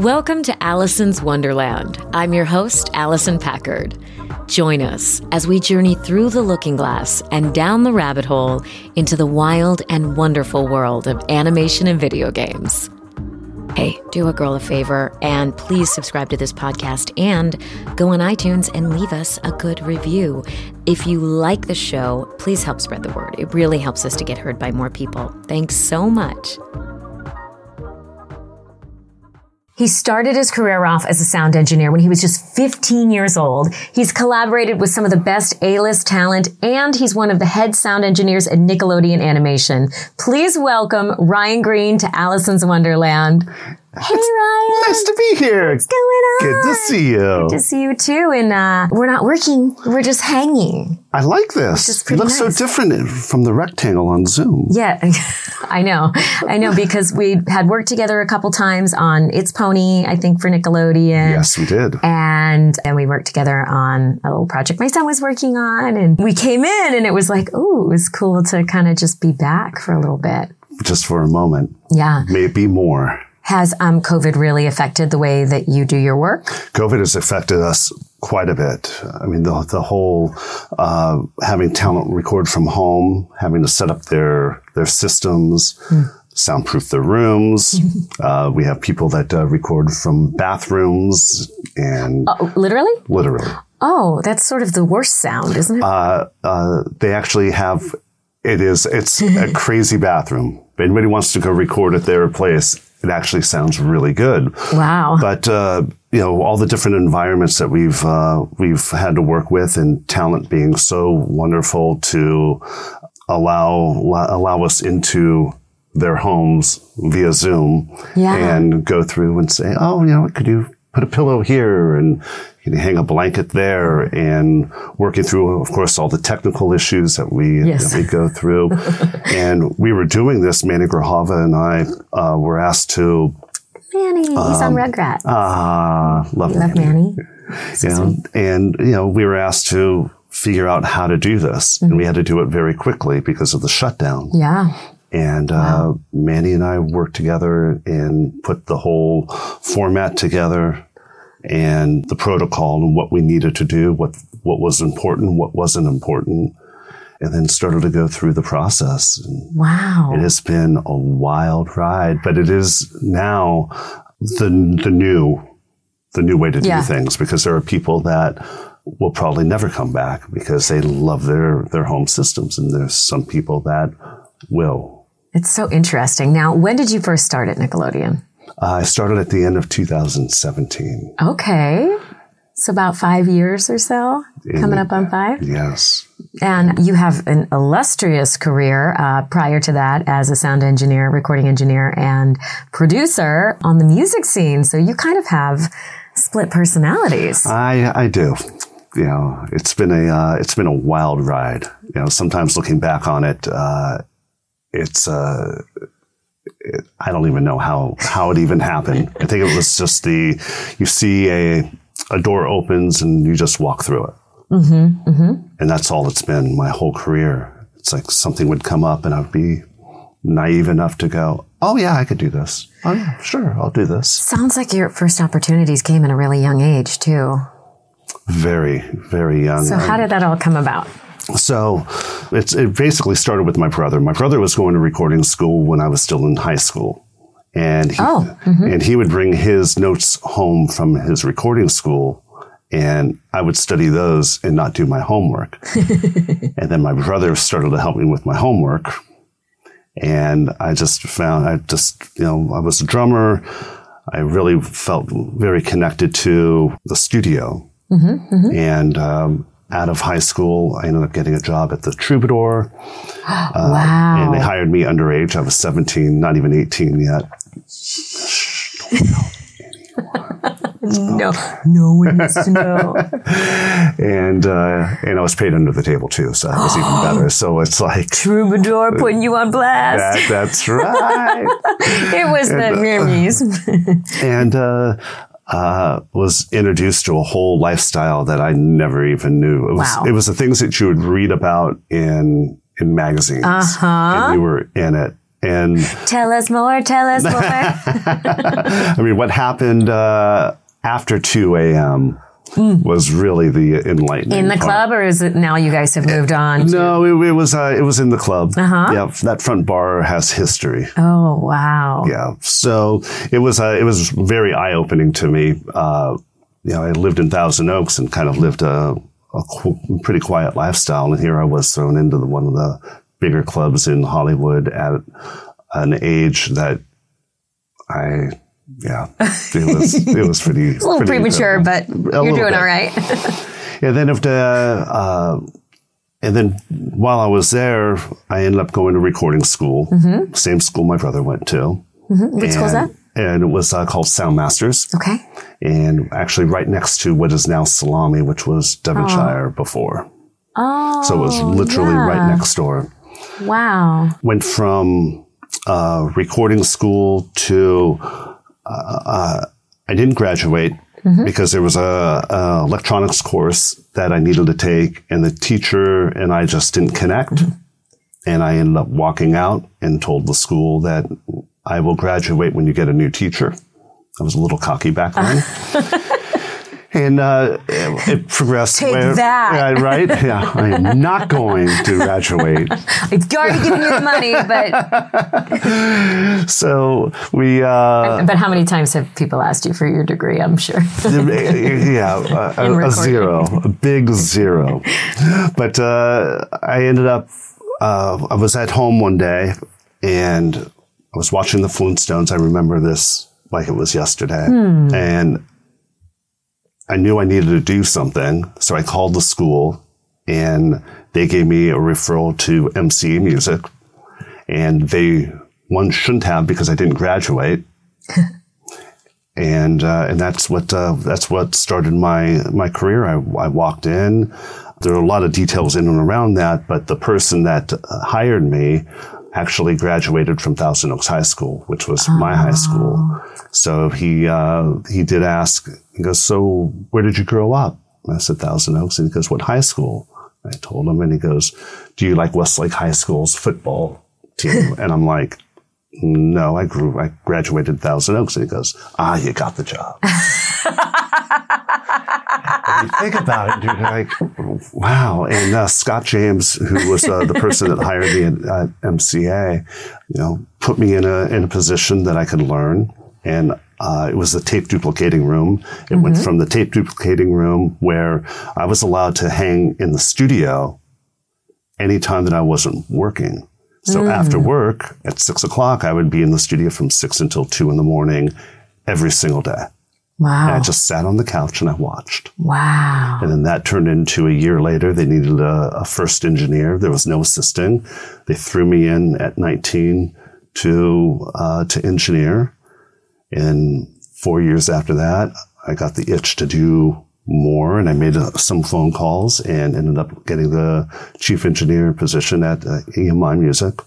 Welcome to Allison's Wonderland. I'm your host, Allison Packard. Join us as we journey through the looking glass and down the rabbit hole into the wild and wonderful world of animation and video games. Hey, do a girl a favor and please subscribe to this podcast and go on iTunes and leave us a good review. If you like the show, please help spread the word. It really helps us to get heard by more people. Thanks so much. He started his career off as a sound engineer when he was just 15 years old. He's collaborated with some of the best A-list talent and he's one of the head sound engineers at Nickelodeon Animation. Please welcome Ryan Green to Allison's Wonderland. Hey Ryan. Nice to be here. What's going on? Good to see you. Good to see you too. And uh, we're not working. We're just hanging. I like this. It looks nice. so different from the rectangle on Zoom. Yeah, I know. I know because we had worked together a couple times on It's Pony, I think for Nickelodeon. Yes, we did. And and we worked together on a little project my son was working on and we came in and it was like, oh, it was cool to kind of just be back for a little bit. Just for a moment. Yeah. Maybe more. Has um, COVID really affected the way that you do your work? COVID has affected us quite a bit. I mean, the, the whole uh, having talent record from home, having to set up their their systems, soundproof their rooms. uh, we have people that uh, record from bathrooms and Oh, literally? literally. Oh, that's sort of the worst sound, isn't it? uh, uh, they actually have it is it's a crazy bathroom. If anybody wants to go record at their place, it actually sounds really good. wow. But uh, you know all the different environments that we've uh, we've had to work with, and talent being so wonderful to allow allow us into their homes via Zoom Yeah. and go through and say, oh, you know, what could you put a pillow here and you can hang a blanket there and working through, of course, all the technical issues that we, Yes. that we go through. and we were doing this, Manny Grijalva and I uh, were asked to, Manny, he's on Rugrats. ah, love, Love Manny. Manny. Know, and, you know, we were asked to figure out how to do this and we had to do it very quickly because of the shutdown. Yeah. And uh, Manny and I worked together and put the whole format together and the protocol and what we needed to do, what what was important, what wasn't important, and then started to go through the process. And Wow. it has been a wild ride, but it is now the the new the new way to do Yeah. things because there are people that will probably never come back because they love their their home systems, and there's some people that will. It's so interesting. Now, when did you first start at Nickelodeon? I started at the end of 2017. Okay. So about five years or so, coming up on five. Yes. And you have an illustrious career uh, prior to that as a sound engineer, recording engineer, and producer on the music scene. So you kind of have split personalities. I I do. You know, it's been a uh, it's been a wild ride. You know, sometimes looking back on it, uh, it's uh, it, I don't even know how how it even happened. I think it was just the you see a a door opens and you just walk through it, mm-hmm, and that's all it's been my whole career. It's like something would come up and I'd be naive enough to go, "Oh yeah, I could do this. Oh yeah, sure, I'll do this." Sounds like your first opportunities came at a really young age, too. Very very young. So, how did that all come about? So it's, it basically started with my brother. My brother was going to recording school when I was still in high school. And he, Oh, mm-hmm. and he would bring his notes home from his recording school and I would study those and not do my homework. and then my brother started to help me with my homework. And I just found, I just, you know, I was a drummer. I really felt very connected to the studio. Mm-hmm, mm-hmm. And um, out of high school, I ended up getting a job at the Troubadour. wow. And they hired me underage. I was 17, not even 18 yet. no, no one needs to know. And, uh, and I was paid under the table too. So that was even better. So it's like, Troubadour putting you on blast. that, that's right. it was the memories. and, uh, uh, was introduced to a whole lifestyle that I never even knew. It was, Wow. it was the things that you would read about in, in magazines. Uh-huh. And you were in it. And tell us more. Tell us more. I mean, what happened uh, after 2 a.m. Mm. was really the enlightening. In the part. club, or is it now you guys have moved on? No, it, it, was uh, it was in the club. Uh-huh. Yeah, that front bar has history. Oh wow! Yeah, so it was uh, it was very eye opening to me. Uh, you know, I lived in Thousand Oaks and kind of lived a, a qu- pretty quiet lifestyle, and here I was thrown into the, one of the bigger clubs in Hollywood at an age that I yeah, it was it was pretty. a little pretty premature, incredible. but you're doing bit. all right. and Then after, uh, and then while I was there, I ended up going to recording school, mm-hmm. same school my brother went to. Mm-hmm. Which school is that? And it was uh, called Sound Masters. Okay. And actually, right next to what is now Salami, which was Devonshire oh. before. Oh. So it was literally yeah. right next door. Wow. Went from uh, recording school to uh, I didn't graduate mm-hmm. because there was a, a, electronics course that I needed to take, and the teacher and I just didn't connect. Mm-hmm. And I ended up walking out and told the school that I will graduate when you get a new teacher. I was a little cocky back then. and uh, it, it, progressed. Take where, that. Yeah, right? Yeah, I am not going to graduate. I've already given you the money, but so we. Uh, but how many times have people asked you for your degree? I'm sure. yeah, a, a, zero, a big zero. But uh, I ended up. Uh, I was at home one day, and I was watching the Flintstones. I remember this like it was yesterday, hmm. and I knew I needed to do something. So I called the school and they gave me a referral to MCA Music. And they, one shouldn't have because I didn't graduate. and, uh, and that's what, uh, that's what started my, my career. I, I walked in. There are a lot of details in and around that, but the person that hired me actually graduated from Thousand Oaks High School, which was oh. my high school. Oh. So he uh, he did ask. He goes, "So where did you grow up?" And I said, "Thousand Oaks." And he goes, "What high school?" I told him, and he goes, "Do you like Westlake High School's football team?" and I'm like, "No, I grew. I graduated Thousand Oaks." And he goes, "Ah, you got the job." you think about it, you're like, wow. And uh, Scott James, who was uh, the person that hired me at, at, MCA, you know, put me in a in a position that I could learn. And uh, it was the tape duplicating room. It mm-hmm. went from the tape duplicating room where I was allowed to hang in the studio anytime that I wasn't working. So mm. after work at six o'clock, I would be in the studio from six until two in the morning every single day. Wow. And I just sat on the couch and I watched. Wow. And then that turned into a year later. They needed a, a first engineer. There was no assisting. They threw me in at 19 to, uh, to engineer. And four years after that, I got the itch to do more and I made uh, some phone calls and ended up getting the chief engineer position at uh, EMI Music.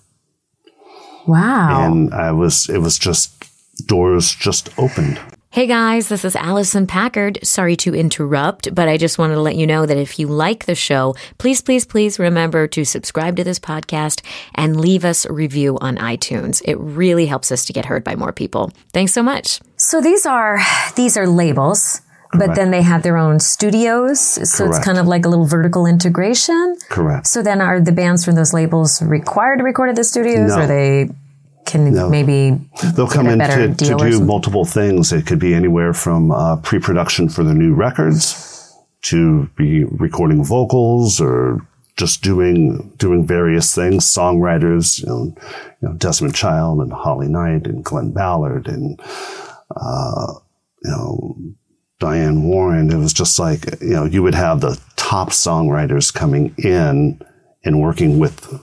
Wow. And I was, it was just, doors just opened. Hey guys, this is Allison Packard. Sorry to interrupt, but I just wanted to let you know that if you like the show, please, please, please remember to subscribe to this podcast and leave us a review on iTunes. It really helps us to get heard by more people. Thanks so much. So these are these are labels. Correct. But then they have their own studios, so Correct. it's kind of like a little vertical integration. Correct. So then, are the bands from those labels required to record at the studios? No. Or are they can no. maybe they'll come in to, to do multiple things. It could be anywhere from uh, pre-production for the new records to be recording vocals or just doing doing various things. Songwriters, you know, you know Desmond Child and Holly Knight and Glen Ballard and uh, you know Diane Warren. It was just like you know you would have the top songwriters coming in and working with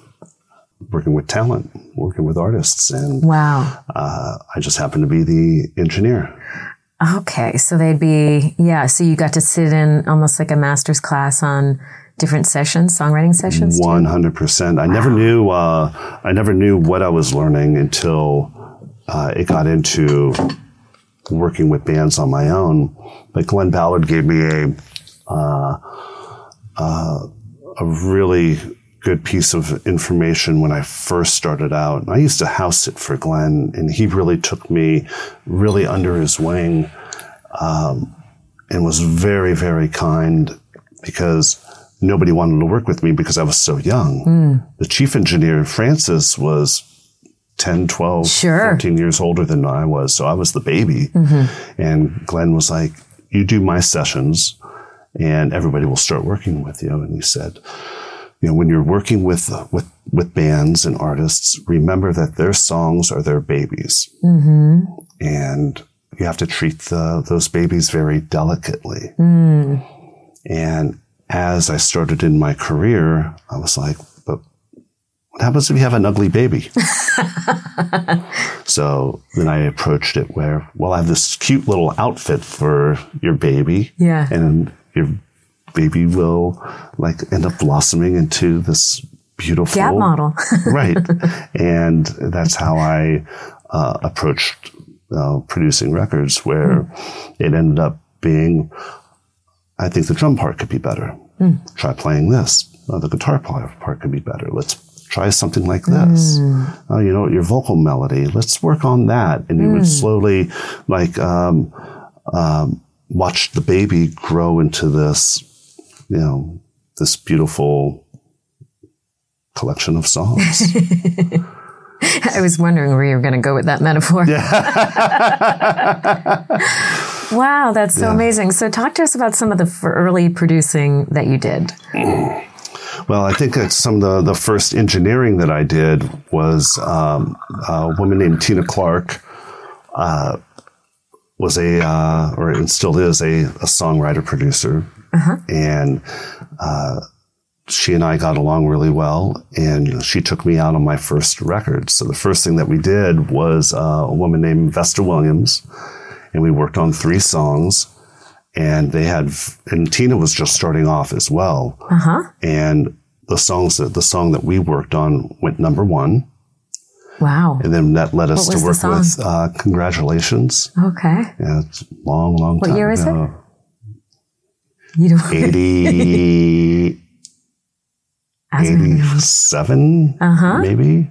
working with talent, working with artists, and wow, uh, I just happened to be the engineer. Okay, so they'd be yeah. So you got to sit in almost like a master's class on different sessions, songwriting sessions. One hundred percent. I never knew. Uh, I never knew what I was learning until uh, it got into working with bands on my own. But Glen Ballard gave me a uh, uh, a really good piece of information when I first started out. I used to house it for Glen, and he really took me really under his wing um, and was very, very kind because nobody wanted to work with me because I was so young. Mm. The chief engineer, Francis, was 10, 12, Sure. 14 years older than I was. So I was the baby. Mm-hmm. And Glen was like, You do my sessions and everybody will start working with you. And he said, you know, when you're working with, with, with bands and artists, remember that their songs are their babies. Mm-hmm. And you have to treat the, those babies very delicately. Mm. And as I started in my career, I was like, but what happens if you have an ugly baby? so then I approached it where, well, I have this cute little outfit for your baby. Yeah. And your baby will like end up blossoming into this beautiful model. right. And that's how I uh, approached uh, producing records, where it ended up being, I think the drum part could be better. Try playing this. Uh, the guitar part, could be better. Let's try something like this. Uh, you know, your vocal melody. Let's work on that. And you would slowly, like, um, um, watch the baby grow into this, you know, this beautiful collection of songs. I was wondering where you were going to go with that metaphor. wow, that's so Yeah. amazing. So, talk to us about some of the early producing that you did. Well, I think that some of the, the first engineering that I did was um, a woman named Tina Clark. Uh, was a uh, or and still is a, a songwriter producer, and uh, she and I got along really well. And she took me out on my first record. So the first thing that we did was uh, a woman named Vesta Williams, and we worked on three songs. And they had, and Tina was just starting off as well Uh huh. and the songs that the song that we worked on went number one, Wow. and then that led us to work with uh, "Congratulations." Okay. Yeah, it's a long, long What time year is it? You don't. Eighty, I was gonna- eighty-seven, Uh-huh. maybe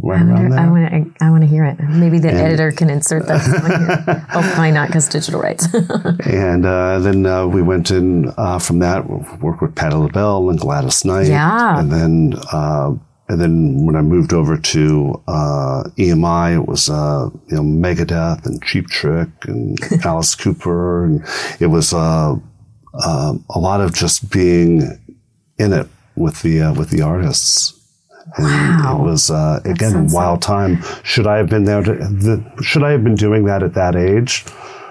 right I around there. I want to. I want to hear it. Maybe the editor can insert that. oh, probably not because digital rights. and uh, then uh, we went in uh, from that worked with Patti LaBelle and Gladys Knight. Yeah. and then. Uh, and then when I moved over to uh, EMI, it was uh, you know Megadeth and Cheap Trick and Alice Cooper, and it was uh, a lot of just being in it with the uh, with the artists. And Wow. It was uh, again a wild time. Should I have been there? To, the, should I have been doing that at that age?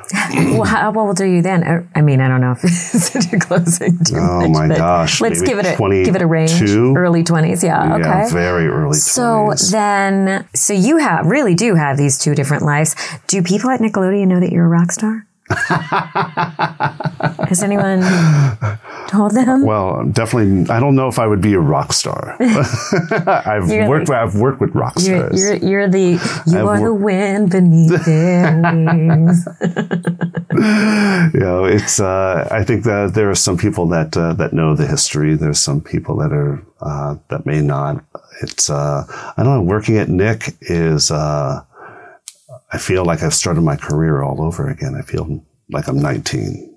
well, how well do you then? Uh, I mean, I don't know if it's too closing too Oh much, my gosh, Let's give it a give it a range. Early twenties. Yeah. Okay. Very early. So then, so you have really do have these two different lives. Do people at Nickelodeon know that you're a rock star? Has anyone told them? Well, definitely. I don't know if I would be a rock star. I've You're worked. like- I've worked with rock You're, stars. you're, you're the you I've are the wor- wind beneath their wings. you know, it's. Uh, I think that there are some people that uh, that know the history. There's some people that are uh, that may not. It's. Uh, I don't know. Working at Nick is. Uh, I feel like I've started my career all over again. I feel like I'm 19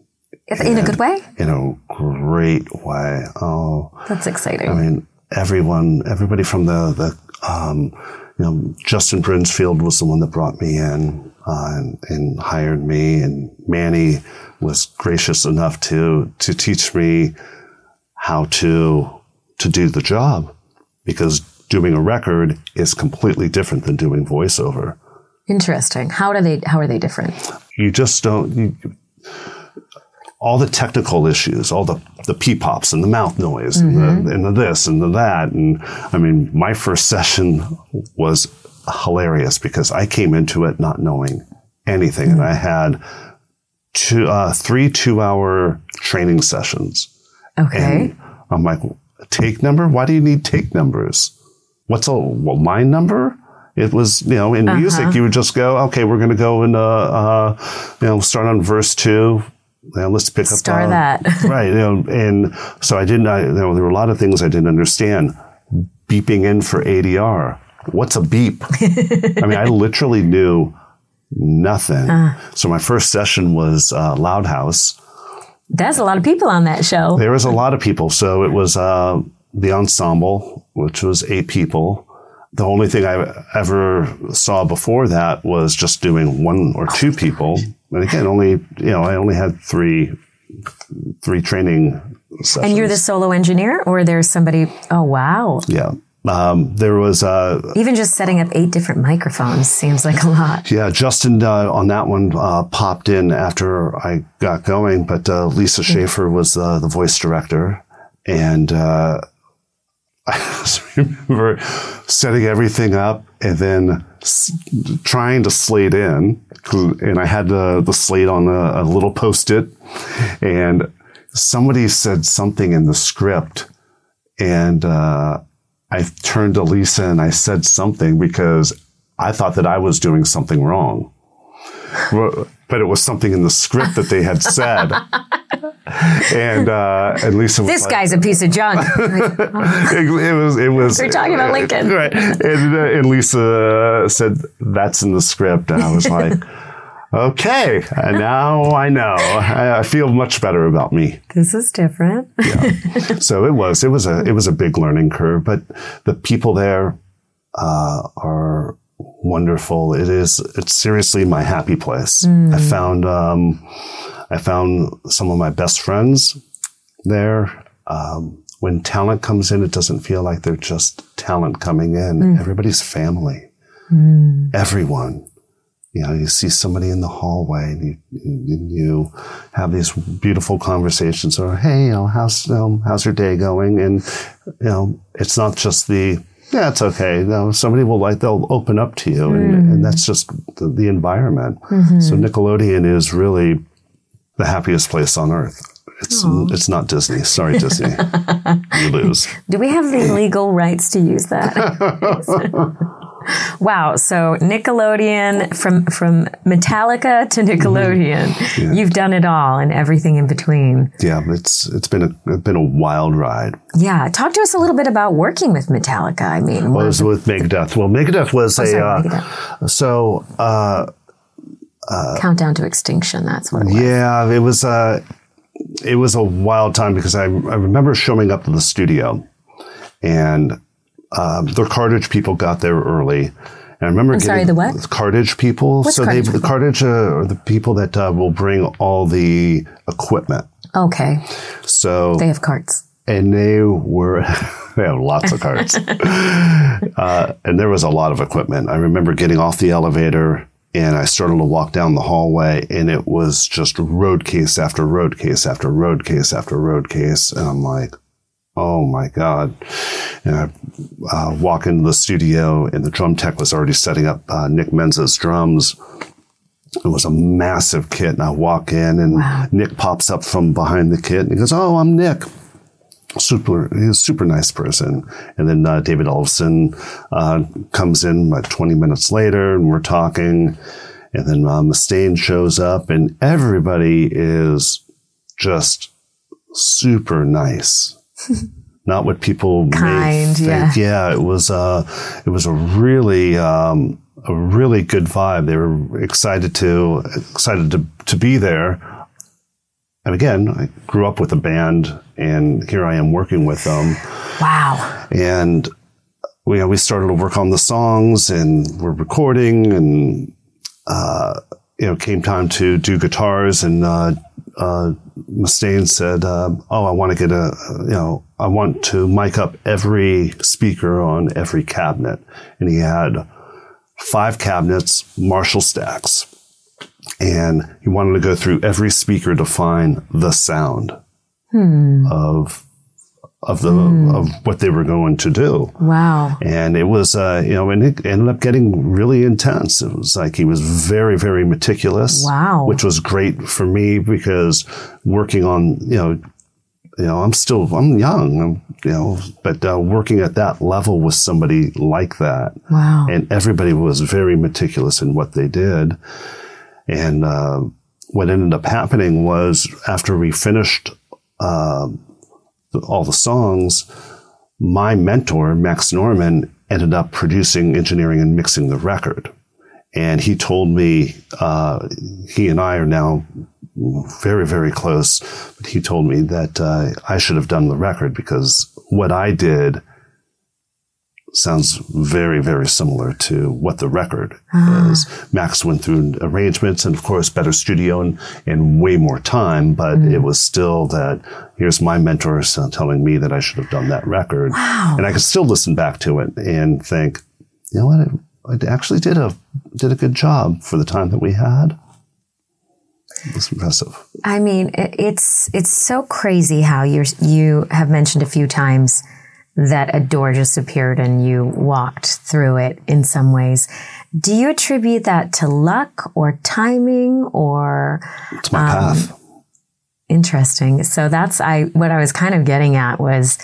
In a good way. in a great way. Oh, That's exciting. I mean, everyone, everybody from the, the um, you know, Justin Brinsfield was the one that brought me in uh, and, and hired me, and Manny was gracious enough to to teach me how to to do the job because doing a record is completely different than doing voiceover. Interesting. How do they? How are they different? You just don't. You, all the technical issues, all the the pee pops and the mouth noise and, the, and the this and the that, and I mean, my first session was hilarious because I came into it not knowing anything, and I had two, uh, three two hour training sessions. Okay. And I'm like, take number? Why do you need take numbers? What's a well, line number? It was, you know, in music, you would just go, okay, we're going to go and, uh, uh, you know, start on verse two. Now let's pick up Star uh, that. right. You know, and so I didn't, I, you know, there were a lot of things I didn't understand. beeping in for ADR. What's a beep? I mean, I literally knew nothing. So my first session was uh, Loud House. That's a lot of people on that show. There was a lot of people. So it was uh, the ensemble, which was eight people. The only thing I ever saw before that was just doing one or two people. And again, only you know, I only had three three training sessions. And you're the solo engineer, or there's somebody? Oh wow! yeah. Um, there was uh, Even just setting up eight different microphones seems like a lot. Yeah, Justin uh, on that one uh, popped in after I got going, but uh, Lisa Schaefer was uh, the voice director, and uh, I just remember setting everything up and then s- trying to slate in, and I had the, the slate on a, a little post-it, and somebody said something in the script, and uh, I turned to Lisa and I said something because I thought that I was doing something wrong. But it was something in the script that they had said. and uh, and Lisa was This like, guy's a piece of junk. it, it was it was We're talking about Lincoln. right and, uh, and Lisa said that's in the script and I was like okay and now I know I, I feel much better about me this is different. yeah. so it was it was a it was a big learning curve but the people there uh, are wonderful it is it's seriously my happy place I found um, I found some of my best friends there. Um, when talent comes in it doesn't feel like they're just talent coming in. Mm. Everybody's family. Mm. Everyone. You know, you see somebody in the hallway and you, you, you have these beautiful conversations or, hey, you know, how's, know, how's your day going? And, you know, it's not just the, yeah, it's okay. You know, somebody will like, they'll open up to you and, and mm. that's just the, the environment. Mm-hmm. So Nickelodeon is really the happiest place on earth. It's, it's not Disney. Sorry, Disney. you lose. Do we have the legal rights to use that? wow. So Nickelodeon from from Metallica to Nickelodeon, you've done it all and everything in between. Yeah, it's, it's been a, it's been a wild ride. Yeah. Talk to us a little bit about working with Metallica. I mean, Well, it was with Megadeth. Well, Megadeth was a, Oh, sorry, uh, Megadeth. so, uh, Countdown to Extinction. That's what it was. yeah, it was, uh, it was a wild time because I, I remember showing up to the studio and, um, the Cartage people got there early. And I remember getting sorry, the what? Cartage people. What's so Cartage they, the? Cartage uh, are the people that uh, will bring all the equipment. Okay. So They have carts. and they were they have lots of carts uh, and there was a lot of equipment i remember getting off the elevator and i started to walk down the hallway and it was just road case after road case after road case after road case and i'm like oh my god. And i uh, walk into the studio and the drum tech was already setting up uh, nick menza's drums. It was a massive kit and i walk in and nick pops up from behind the kit and he goes oh i'm nick super he's a super nice person. And then uh, David Ellefson uh, comes in like 20 minutes later and we're talking. And then uh, mustaine shows up and everybody is just super nice. Not what people Kind, think. yeah. yeah it was uh it was a really um a really good vibe. They were excited to excited to to be there and again, I grew up with a band, and here I am working with them. Wow. And we we started to work on the songs, and we're recording, and uh, you know, came time to do guitars, and uh, uh, Mustaine said, uh, "Oh, I want to get a you know, I want to mic up every speaker on every cabinet," and he had five cabinets, Marshall stacks and he wanted to go through every speaker to find the sound of of the of what they were going to do. Wow. And it was, uh, you know, and it ended up getting really intense. It was like he was very, very meticulous. Wow. Which was great for me because working on, you know, you know, I'm still, I'm young, I'm, you know, but uh, working at that level with somebody like that, Wow. and everybody was very meticulous in what they did. And uh, what ended up happening was after we finished uh, all the songs, my mentor, Max Norman, ended up producing, engineering, and mixing the record. And he told me, uh, he and I are now very, very close. But he told me that uh, I should have done the record because what I did sounds very, very similar to what the record Ah. is. Max went through arrangements and, of course, better studio and, and way more time, but Mm. it was still that here's my mentor telling me that I should have done that record. Wow. And I could still listen back to it and think, you know what? I, I actually did a, did a good job for the time that we had. It's impressive. I mean, it, it's it's so crazy how you you have mentioned a few times that a door just appeared and you walked through it in some ways. Do you attribute that to luck or timing or It's my path. interesting? So that's I what I was kind of getting at was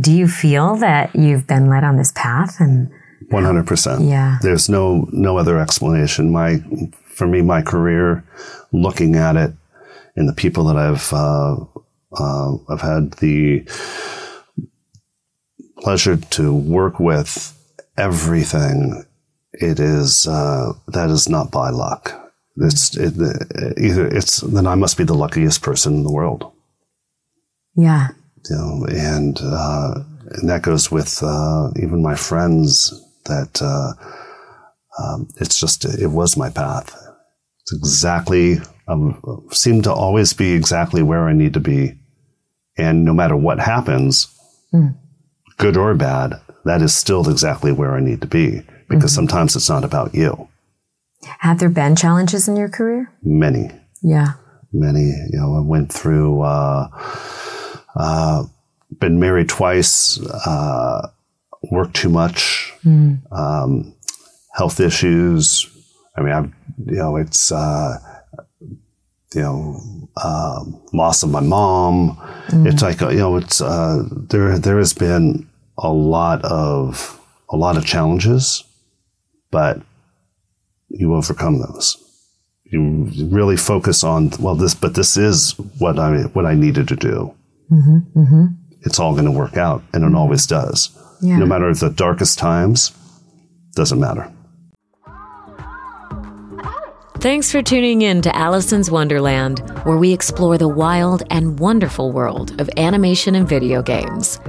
do you feel that you've been led on this path and One hundred percent. Yeah. There's no no other explanation. My for me, my career, looking at it, and the people that I've uh, uh, I've had the pleasure to work with, everything. It is uh, that is not by luck. It's it, either it's then I must be the luckiest person in the world. yeah. you know, and uh, and that goes with uh, even my friends. That uh, um, it's just it was my path. It's exactly um, seemed to always be exactly where I need to be, and no matter what happens, good or bad, that is still exactly where I need to be. Because sometimes it's not about you. Have there been challenges in your career? Many, Yeah. many. You know, I went through. Uh, uh, been married twice. Uh, worked too much. Um, health issues. I mean, I've you know, it's uh, you know, um loss of my mom. It's like you know, it's uh, there. There has been a lot of a lot of challenges, but you overcome those. You really focus on well this but this is what i what i needed to do. Mm-hmm, mm-hmm. It's all going to work out and it always does. Yeah. no matter the darkest times doesn't matter. Thanks for tuning in to Allison's Wonderland, where we explore the wild and wonderful world of animation and video games.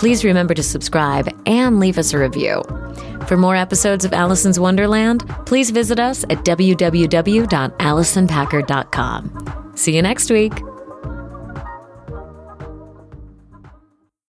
Please remember to subscribe and leave us a review. For more episodes of Allison's Wonderland, please visit us at www.allisonpackard.com. See you next week.